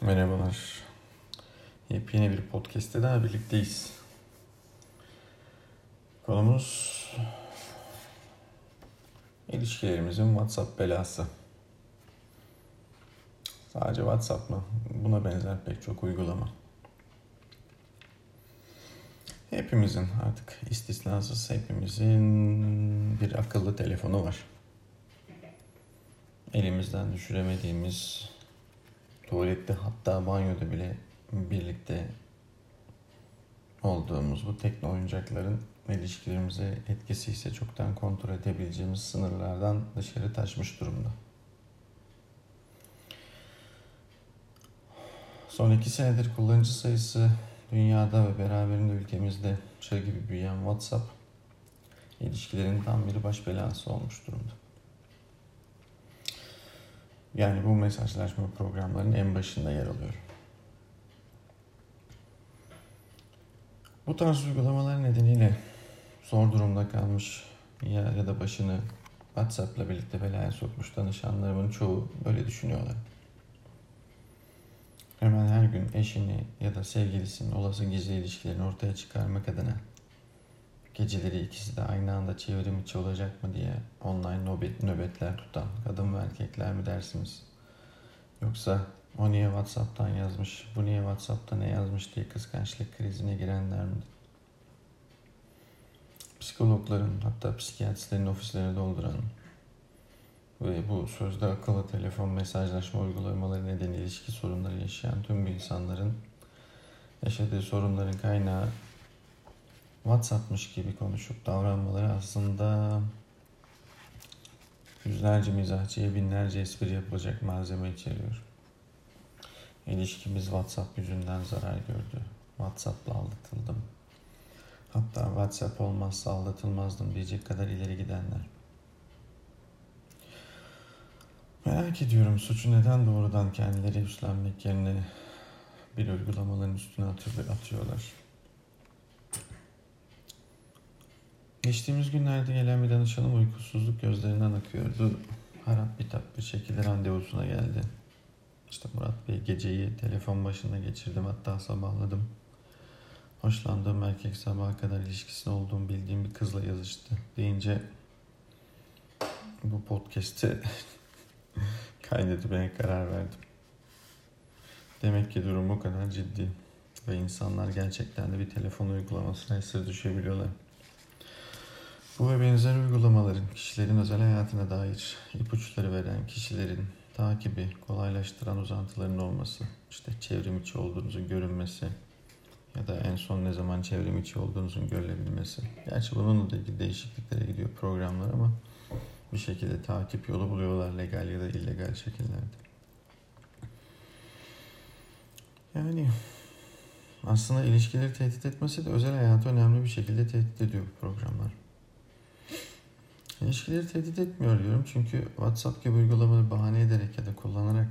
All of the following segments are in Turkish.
Merhabalar. Yepyeni bir podcast'te daha birlikteyiz. Konumuz ilişkilerimizin WhatsApp belası. Sadece WhatsApp mı? Buna benzer pek çok uygulama. Hepimizin artık istisnasız hepimizin bir akıllı telefonu var. Elimizden düşüremediğimiz tuvalette hatta banyoda bile birlikte olduğumuz bu tekno oyuncakların ilişkilerimize etkisi ise çoktan kontrol edebileceğimiz sınırlardan dışarı taşmış durumda. Son iki senedir kullanıcı sayısı dünyada ve beraberinde ülkemizde çığ gibi büyüyen WhatsApp ilişkilerin tam bir baş belası olmuş durumda. Yani bu mesajlaşma programlarının en başında yer alıyor. Bu tarz uygulamalar nedeniyle zor durumda kalmış ya, ya da başını WhatsApp'la birlikte belaya sokmuş danışanlarımın çoğu böyle düşünüyorlar. Hemen her gün eşini ya da sevgilisinin olası gizli ilişkilerini ortaya çıkarmak adına geceleri ikisi de aynı anda çevrim içi olacak mı diye online nöbet, nöbetler tutan kadın ve erkekler mi dersiniz? Yoksa o niye Whatsapp'tan yazmış, bu niye Whatsapp'ta ne yazmış diye kıskançlık krizine girenler mi? Psikologların hatta psikiyatristlerin ofislerini dolduran ve bu sözde akıllı telefon mesajlaşma uygulamaları nedeniyle ilişki sorunları yaşayan tüm insanların yaşadığı sorunların kaynağı WhatsApp'mış gibi konuşup davranmaları aslında yüzlerce mizahçıya binlerce espri yapılacak malzeme içeriyor. İlişkimiz WhatsApp yüzünden zarar gördü. WhatsApp'la aldatıldım. Hatta WhatsApp olmazsa aldatılmazdım diyecek kadar ileri gidenler. Merak ediyorum suçu neden doğrudan kendileri üstlenmek yerine bir uygulamaların üstüne atıyorlar. Geçtiğimiz günlerde gelen bir danışanım uykusuzluk gözlerinden akıyordu. Harap bitap bir şekilde randevusuna geldi. İşte Murat Bey geceyi telefon başında geçirdim hatta sabahladım. Hoşlandığım erkek sabaha kadar ilişkisinde olduğum bildiğim bir kızla yazıştı deyince bu podcast'i kaydetmeye karar verdim. Demek ki durum bu kadar ciddi ve insanlar gerçekten de bir telefon uygulamasına esir düşebiliyorlar. Bu ve benzer uygulamaların kişilerin özel hayatına dair ipuçları veren kişilerin takibi kolaylaştıran uzantıların olması, işte çevrim içi olduğunuzun görünmesi ya da en son ne zaman çevrim içi olduğunuzun görülebilmesi. Gerçi bunun da ilgili değişikliklere gidiyor programlar ama bir şekilde takip yolu buluyorlar legal ya da illegal şekillerde. Yani aslında ilişkileri tehdit etmesi de özel hayatı önemli bir şekilde tehdit ediyor bu programlar. İlişkileri tehdit etmiyor diyorum çünkü WhatsApp gibi uygulamaları bahane ederek ya da kullanarak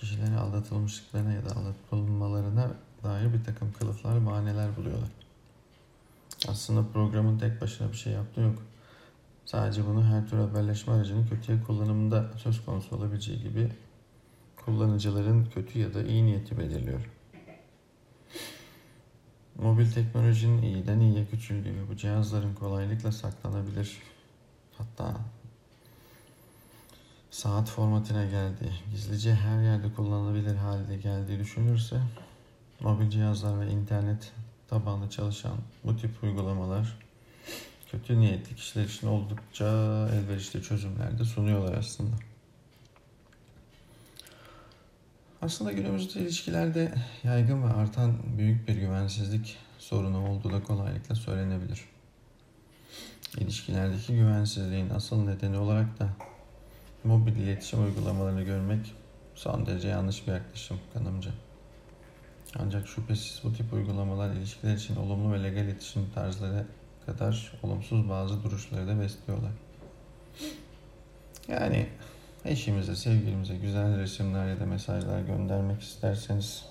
kişileri aldatılmışlıklarına ya da aldatılmalarına dair bir takım kılıflar, bahaneler buluyorlar. Aslında programın tek başına bir şey yaptığı yok. Sadece bunu her tür haberleşme aracının kötüye kullanımında söz konusu olabileceği gibi kullanıcıların kötü ya da iyi niyeti belirliyor. Mobil teknolojinin iyiden iyiye küçüldüğü, bu cihazların kolaylıkla saklanabilir, hatta saat formatına geldi, gizlice her yerde kullanılabilir halde geldiği düşünülürse mobil cihazlar ve internet tabanlı çalışan bu tip uygulamalar kötü niyetli kişiler için oldukça elverişli çözümler de sunuyorlar aslında. Aslında günümüzde ilişkilerde yaygın ve artan büyük bir güvensizlik sorunu olduğu da kolaylıkla söylenebilir. İlişkilerdeki güvensizliğin asıl nedeni olarak da mobil iletişim uygulamalarını görmek son derece yanlış bir yaklaşım kanımca. Ancak şüphesiz bu tip uygulamalar ilişkiler için olumlu ve legal iletişim tarzları kadar olumsuz bazı duruşları da besliyorlar. Yani eşimize, sevgilimize güzel resimler ya da mesajlar göndermek isterseniz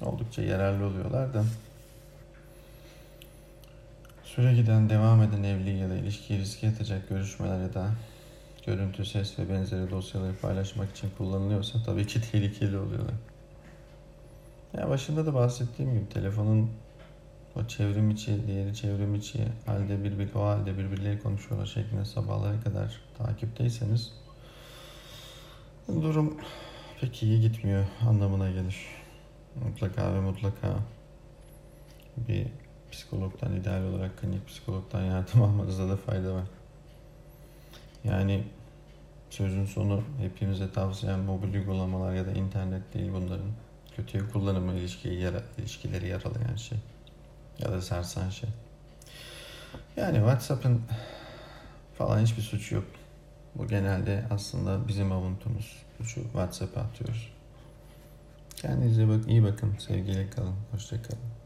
oldukça yararlı oluyorlar da süre giden, devam eden evliliği ya da ilişkiyi riske atacak görüşmeler ya da görüntü, ses ve benzeri dosyaları paylaşmak için kullanılıyorsa tabii ki tehlikeli oluyorlar. Ya başında da bahsettiğim gibi telefonun o çevrim içi, diğeri çevrim içi halde birbiri o halde birbirleri konuşuyorlar şeklinde sabahlara kadar takipteyseniz durum pek iyi gitmiyor anlamına gelir. Mutlaka ve mutlaka bir psikologdan ideal olarak klinik psikologdan yardım almanızda da fayda var. Yani sözün sonu hepimize tavsiyen mobil uygulamalar ya da internet değil bunların. Kötüye kullanımı ilişkiyi yara, ilişkileri yaralayan şey. Ya da sarsan şey. Yani WhatsApp'ın falan hiçbir suçu yok. Bu genelde aslında bizim avuntumuz. Suçu WhatsApp'a atıyoruz. Kendinize bak, iyi bakın. Sevgiyle kalın. Hoşça kalın.